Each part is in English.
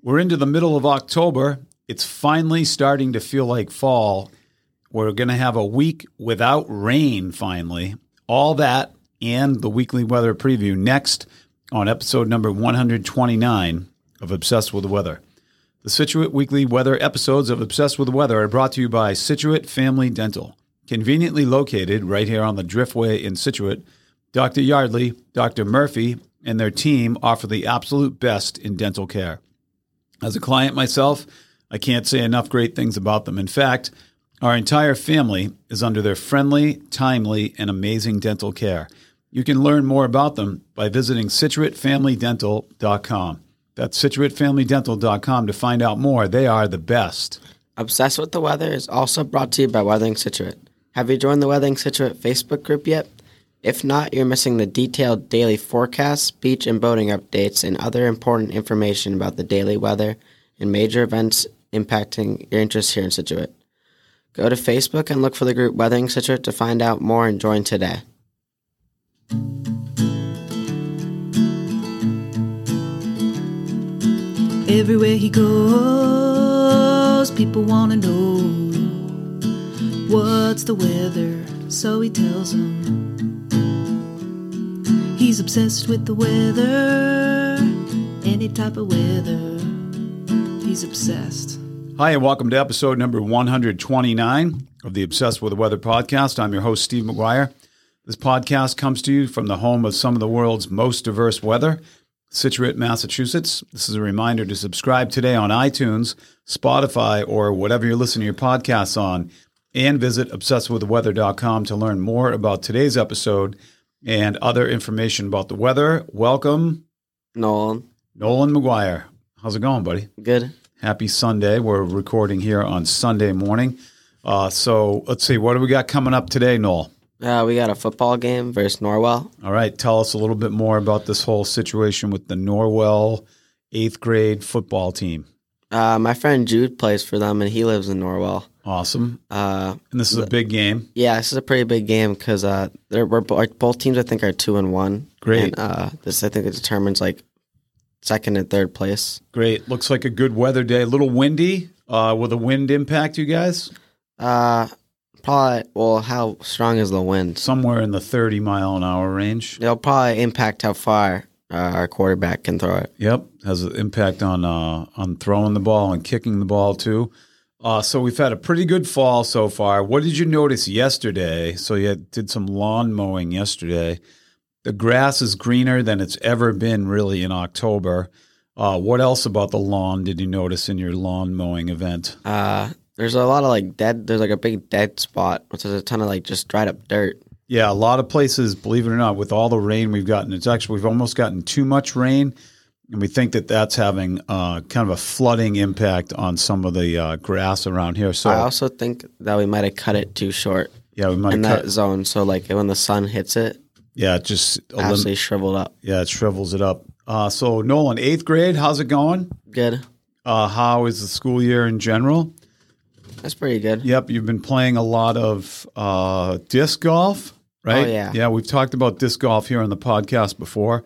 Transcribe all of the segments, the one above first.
We're into the middle of October. It's finally starting to feel like fall. We're going to have a week without rain finally. All that and the weekly weather preview next on episode number 129 of Obsessed with the Weather. The Scituate Weekly Weather episodes of Obsessed with the Weather are brought to you by Scituate Family Dental. Conveniently located right here on the Driftway in Scituate, Dr. Yardley, Dr. Murphy, and their team offer the absolute best in dental care. As a client myself, I can't say enough great things about them. In fact, our entire family is under their friendly, timely, and amazing dental care. You can learn more about them by visiting scituatefamilydental.com. That's scituatefamilydental.com to find out more. They are the best. Obsessed with the Weather is also brought to you by Weathering Scituate. Have you joined the Weathering Scituate Facebook group yet? If not, you're missing the detailed daily forecasts, beach and boating updates, and other important information about the daily weather and major events impacting your interests here in Scituate. Go to Facebook and look for the group Weathering Scituate to find out more and join today. Everywhere he goes, people want to know what's the weather, so he tells them. He's obsessed with the weather, any type of weather. He's obsessed. Hi, and welcome to episode number 129 of the Obsessed with the Weather podcast. I'm your host, Steve Maguire. This podcast comes to you from the home of some of the world's most diverse weather, Scituate, Massachusetts. This is a reminder to subscribe today on iTunes, Spotify, or whatever you're listening to your podcasts on, and visit obsessedwiththeweather.com to learn more about today's episode and other information about the weather. Welcome, Nolan, Nolan Maguire. How's it going, buddy? good. Happy Sunday. We're recording here on Sunday morning. Uh, so let's see, what do we got coming up today, Noel? Uh, we got a football game versus Norwell. All right, tell us a little bit more about this whole situation with the Norwell eighth grade football team. Uh, my friend Jude plays for them, and he lives in Norwell. Awesome. Uh, And this is a big game. yeah, this is a pretty big game because uh, they're, we're, like, both teams I think are two and one. Great. And, uh, this I think it determines like second and third place. Great. Looks like a good weather day. A little windy. Uh, will the wind impact you guys? Uh, probably. Well, how strong is the wind? Somewhere in the 30 mile an hour range. It'll probably impact how far uh, our quarterback can throw it. Yep, has an impact on uh, on throwing the ball and kicking the ball too. Uh, so we've had a pretty good fall so far. What did you notice yesterday? So you had, did some lawn mowing yesterday. The grass is greener than it's ever been really in October. Uh, what else about the lawn did you notice in your lawn mowing event? Uh, there's a lot of like dead. There's like a big dead spot, which is a ton of like just dried up dirt. Yeah, a lot of places, believe it or not, with all the rain we've gotten, it's actually we've almost gotten too much rain, and we think that that's having uh, kind of a flooding impact on some of the uh, grass around here. So I also think that we might have cut it too short yeah, we might in cut. that zone. So like when the sun hits it, Yeah, it just elim- absolutely shriveled up. yeah, it shrivels it up. Uh, so Nolan, eighth grade, how's it going? Good. Uh, how is the school year in general? That's pretty good. Yep, you've been playing a lot of uh, disc golf, right? Oh, yeah. yeah. We've talked about disc golf here on the podcast before.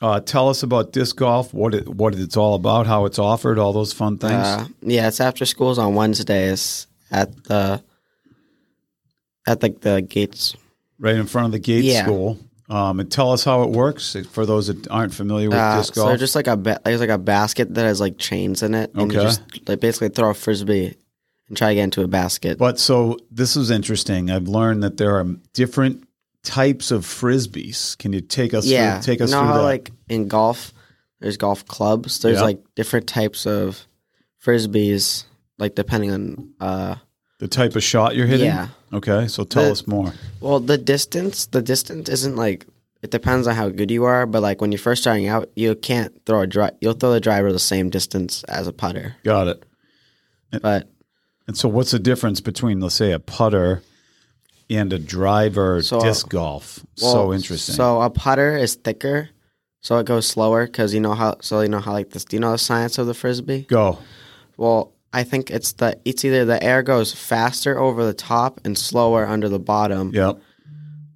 Uh, tell us about disc golf, what it what it's all about, how it's offered, all those fun things. Uh, yeah, it's after schools on Wednesdays at the at like the gates. right in front of the gate yeah. school. Um, and tell us how it works for those that aren't familiar with Uh, disc golf. there's just like a ba- there's like a basket that has like chains in it, and you Okay. just like basically throw a frisbee and try to get into a basket. But so this is interesting. I've learned that there are different types of frisbees. Can you take us yeah, through, take us through that? like in golf, there's golf clubs. There's Yeah. like different types of frisbees, like depending on uh the type of shot you're hitting? yeah. Okay, so tell The- us more. Well, the distance, the distance isn't like it depends on how good you are, but like when you're first starting out, you can't throw a drive. You'll throw the driver the same distance as a putter, Got it. but And so what's the difference between let's say a putter and a driver So, disc golf? well, so interesting. So a putter is thicker, so it goes slower because you know how. So you know how like this. Do you know the science of the frisbee? Go. Well, I think it's the it's either the air goes faster over the top and slower under the bottom, Yep.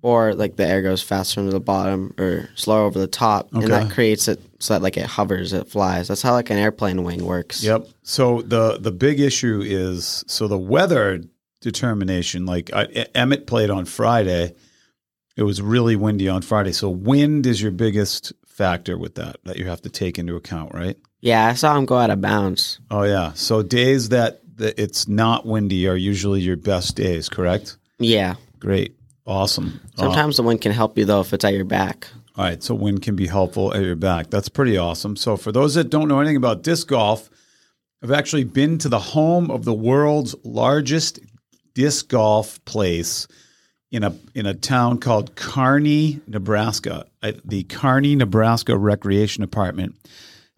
Or like the air goes faster into the bottom or slower over the top, and that creates it so that like it hovers, it flies. That's how like an airplane wing works. Yep. So the the big issue is so the weather determination. Like I, Emmett played on Friday. It was really windy on Friday. So wind is your biggest factor with that that you have to take into account, right? Yeah, I saw him go out of bounds. Oh yeah. So days that, that it's not windy are usually your best days, correct? Yeah. Great. Awesome. Uh, Sometimes the wind can help you though if it's at your back. All right, so wind can be helpful at your back. That's pretty awesome. So, for those that don't know anything about disc golf, I've actually been to the home of the world's largest disc golf place in a in a town called Kearney, Nebraska. I, the Kearney, Nebraska Recreation Department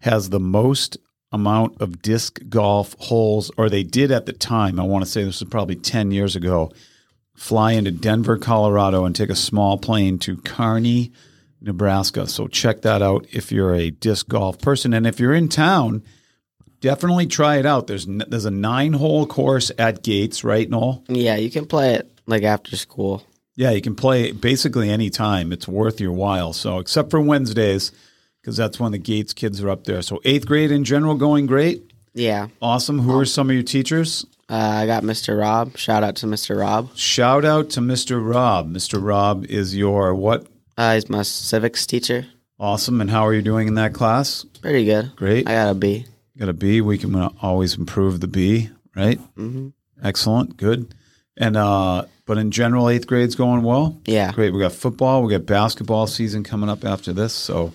has the most amount of disc golf holes, or they did at the time. I want to say this was probably ten years ago. Fly into Denver, Colorado, and take a small plane to Kearney, Nebraska. So check that out if you're a disc golf person, and if you're in town, definitely try it out. There's there's a nine hole course at Gates, right, Noel? Yeah, you can play it like after school. Yeah, you can play basically any time. It's worth your while. So except for Wednesdays, because that's when the Gates kids are up there. So eighth grade in general going great. Yeah. Awesome. Who are um, some of your teachers? Uh, I got Mr. Rob. Shout out to Mr. Rob. Shout out to Mr. Rob. Mr. Rob is your what? Uh, he's my civics teacher. Awesome. And how are you doing in that class? Pretty good. Great. I got a B. Got a B. We can always improve the B, right? hmm Excellent. Good. And uh, but in general, eighth grade's going well. Yeah. Great. We got football. We got basketball season coming up after this. So,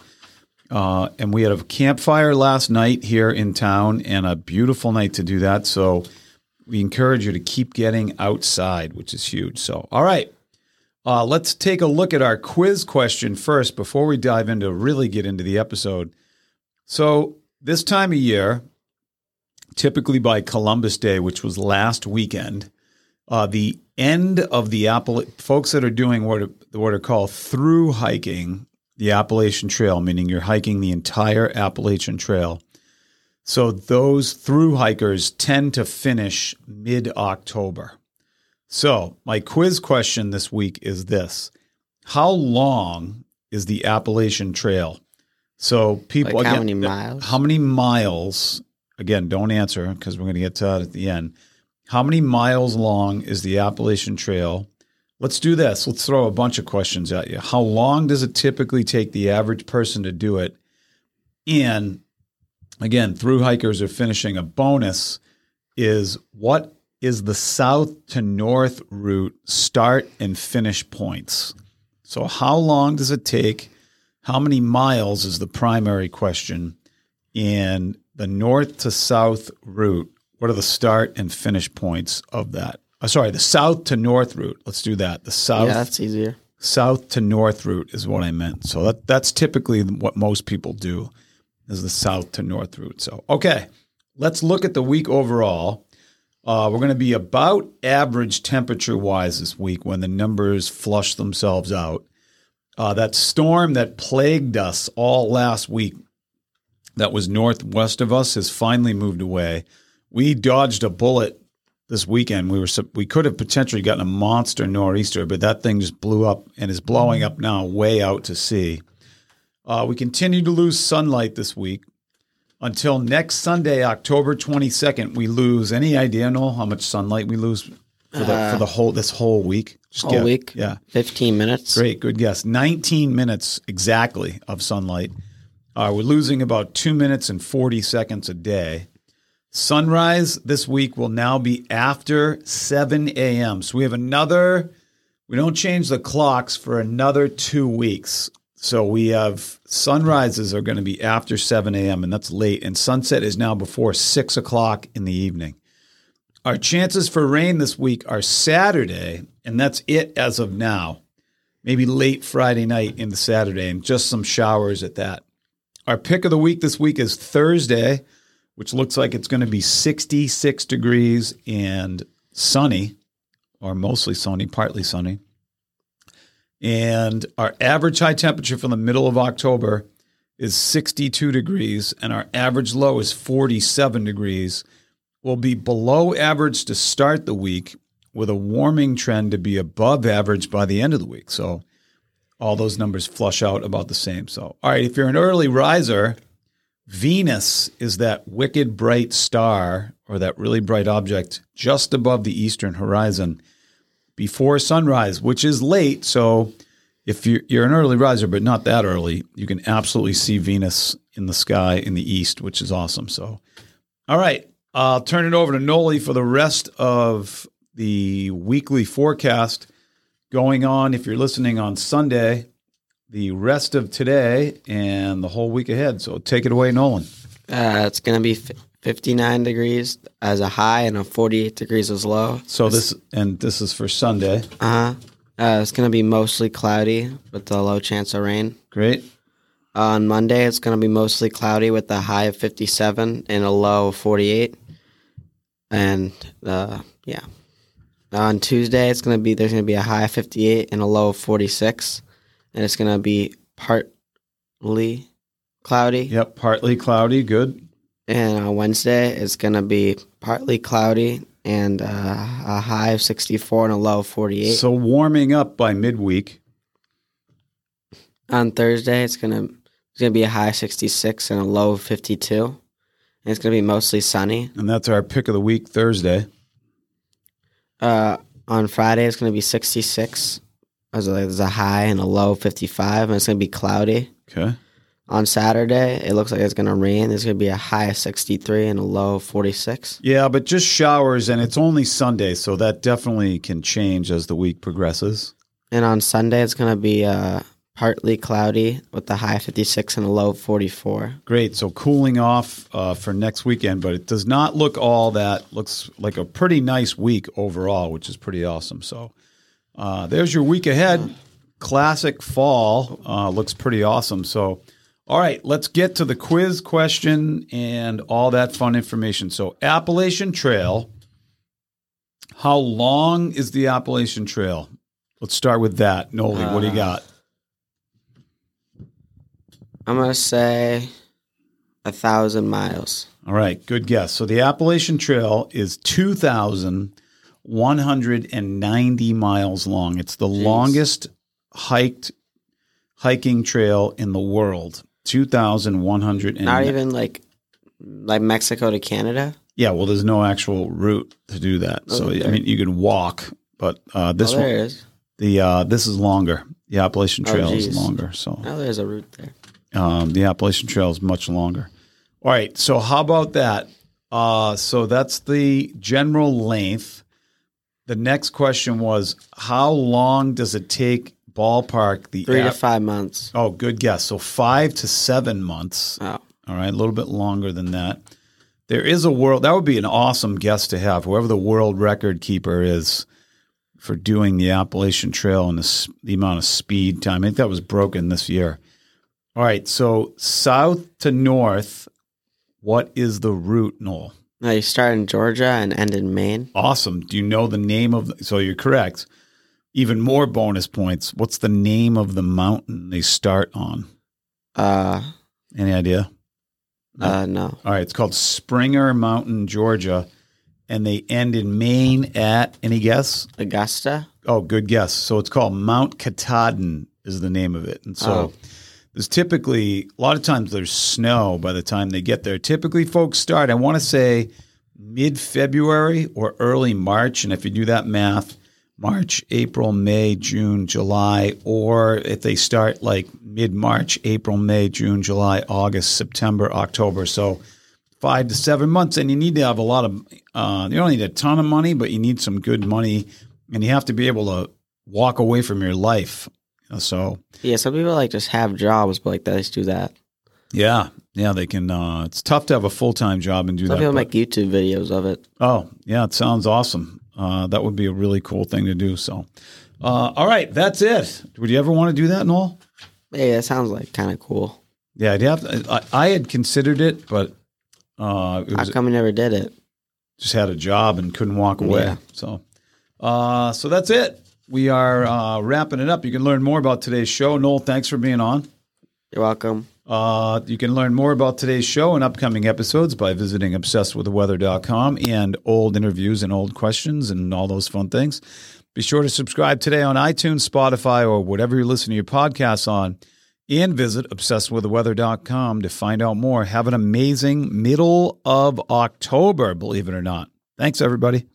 uh, and we had a campfire last night here in town, and a beautiful night to do that. So, we encourage you to keep getting outside, which is huge. So, all right. Uh, let's take a look at our quiz question first before we dive into really get into the episode. So, this time of year, typically by Columbus Day, which was last weekend, uh, the end of the Apple folks that are doing what are, what are called through hiking the Appalachian Trail, meaning you're hiking the entire Appalachian Trail. So those through hikers tend to finish mid October. So my quiz question this week is this: How long is the Appalachian Trail? So people Like how again, many miles? How many miles? Again, don't answer because we're going to get to that at the end. How many miles long is the Appalachian Trail? Let's do this. Let's throw a bunch of questions at you. How long does it typically take the average person to do it? And again, through hikers are finishing a bonus is what is the south to north route start and finish points? So, how long does it take? How many miles is the primary question? And the north to south route, what are the start and finish points of that? Uh, sorry, the south to north route. Let's do that. The south Yeah, that's easier. south to north route is what I meant. So that that's typically what most people do is the south to north route. So okay, let's look at the week overall. Uh, we're going to be about average temperature wise this week when the numbers flush themselves out. Uh, that storm that plagued us all last week, that was northwest of us, has finally moved away. We dodged a bullet this weekend. We were we could have potentially gotten a monster nor'easter, but that thing just blew up and is blowing up now, way out to sea. Uh, we continue to lose sunlight this week until next Sunday, October twenty second. We lose any idea, Noel, how much sunlight we lose for the for the whole this whole week? Just Whole guess. week? yeah. 15 minutes. Great, good guess. 19 minutes exactly of sunlight. Uh, we're losing about two minutes and 40 seconds a day. Sunrise this week will now be after 7 a.m. So we have another, we don't change the clocks for another two weeks. So we have sunrises are going to be after 7 a.m., and that's late. And sunset is now before 6 o'clock in the evening. Our chances for rain this week are Saturday, and that's it as of now. Maybe late Friday night into Saturday, and just some showers at that. Our pick of the week this week is Thursday, which looks like it's going to be 66 degrees and sunny, or mostly sunny, partly sunny. And our average high temperature from the middle of October is 62 degrees, and our average low is 47 degrees. We'll be below average to start the week with a warming trend to be above average by the end of the week. So all those numbers flush out about the same. So, all right, if you're an early riser, Venus is that wicked bright star or that really bright object just above the eastern horizon before sunrise, which is late. So, if you're, you're an early riser, but not that early, you can absolutely see Venus in the sky in the east, which is awesome. So, all right, I'll turn it over to Noli for the rest of the weekly forecast going on. If you're listening on Sunday, the rest of today and the whole week ahead. So take it away, Nolan. Uh, it's going to be 59 degrees as a high and a 48 degrees as low. So this and this is for Sunday. Uh-huh. Uh, it's going to be mostly cloudy with a low chance of rain. Great. On Monday, it's going to be mostly cloudy with a high of 57 and a low of 48. And uh, yeah. On Tuesday, it's going to be there's going to be a high of 58 and a low of 46, and it's going to be partly cloudy. Yep, partly cloudy. Good. And on Wednesday, it's going to be partly cloudy and uh, a high of 64 and a low of 48. So warming up by midweek. on Thursday, it's going to it's going to be a high of 66 and a low of 52. And it's going to be mostly sunny. And that's our pick of the week, Thursday. Uh, on Friday, it's going to be 66. As a, there's a high and a low of 55, and it's going to be cloudy. Okay. On Saturday, it looks like it's going to rain. There's going to be a high of 63 and a low of 46. Yeah, but just showers, and it's only Sunday, so that definitely can change as the week progresses. And on Sunday, it's going to be uh, partly cloudy with the high of 56 and a low of 44. Great. So cooling off uh, for next weekend, but it does not look all that. Looks like a pretty nice week overall, which is pretty awesome. So uh, there's your week ahead. Classic fall uh, looks pretty awesome. So, all right, let's get to the quiz question and all that fun information. So, Appalachian Trail. How long is the Appalachian Trail? Let's start with that. Noli, what do you uh, got? I'm going to say a thousand miles. All right, good guess. So the Appalachian Trail is 2,190 miles long. It's the longest hiked hiking trail in the world. 2,100 and Not even like like Mexico to Canada. Yeah, well there's no actual route to do that. So Oh, I mean you can walk, but uh, this oh, one there is. the uh, this is longer. The Appalachian Oh, Trail is longer. So now there's a route there. Um, the Appalachian Trail is much longer. All right, so how about that? Uh, so that's the general length. The next question was how long does it take ballpark the Three to five months. Oh, good guess. So five to seven months. Oh, All right, a little bit longer than that. There is a world that would be an awesome guest to have. Whoever the world record keeper is for doing the Appalachian Trail and the, the amount of speed time. I think that was broken this year. All right, so south to north, what is the route, Noel? no, you start in Georgia and end in Maine. Awesome. Do you know the name of? The, so you're correct. Even more bonus points. What's the name of the mountain they start on? Uh, Any idea? uh, no. All right, it's called Springer Mountain, Georgia, and they end in Maine at any guess? Augusta. Oh, good guess. So it's called Mount Katahdin is the name of it, and so Oh. there's typically a lot of times there's snow by the time they get there. Typically, folks start. I want to say mid February or early March, and if you do that math, March, April, May, June, July, or if they start like mid March, April, May, June, July, August, September, October. So five to seven months, and you need to have a lot of. Uh, you don't need a ton of money, but you need some good money, and you have to be able to walk away from your life. So Yeah, some people like just have jobs, but like they just do that. yeah, yeah, they can. Uh, it's tough to have a full time job and do Some that. people but- make YouTube videos of it. Oh, yeah, it sounds awesome. Uh, that would be a really cool thing to do. So, uh, all right, that's it. Would you ever want to do that, Noel? Hey, that sounds like kind of cool. Yeah, I'd have. To, I, I had considered it, but uh, it How was come you never did it? just had a job and couldn't walk away. Yeah. So, uh, so that's it. We are uh, wrapping it up. You can learn more about today's show. Noel, thanks for being on. You're welcome. Uh, you can learn more about today's show and upcoming episodes by visiting obsessedwiththeweather.com and old interviews and old questions and all those fun things. Be sure to subscribe today on iTunes, Spotify, or whatever you listen to your podcasts on. And visit obsessedwiththeweather.com to find out more. Have an amazing middle of October, believe it or not. Thanks, everybody.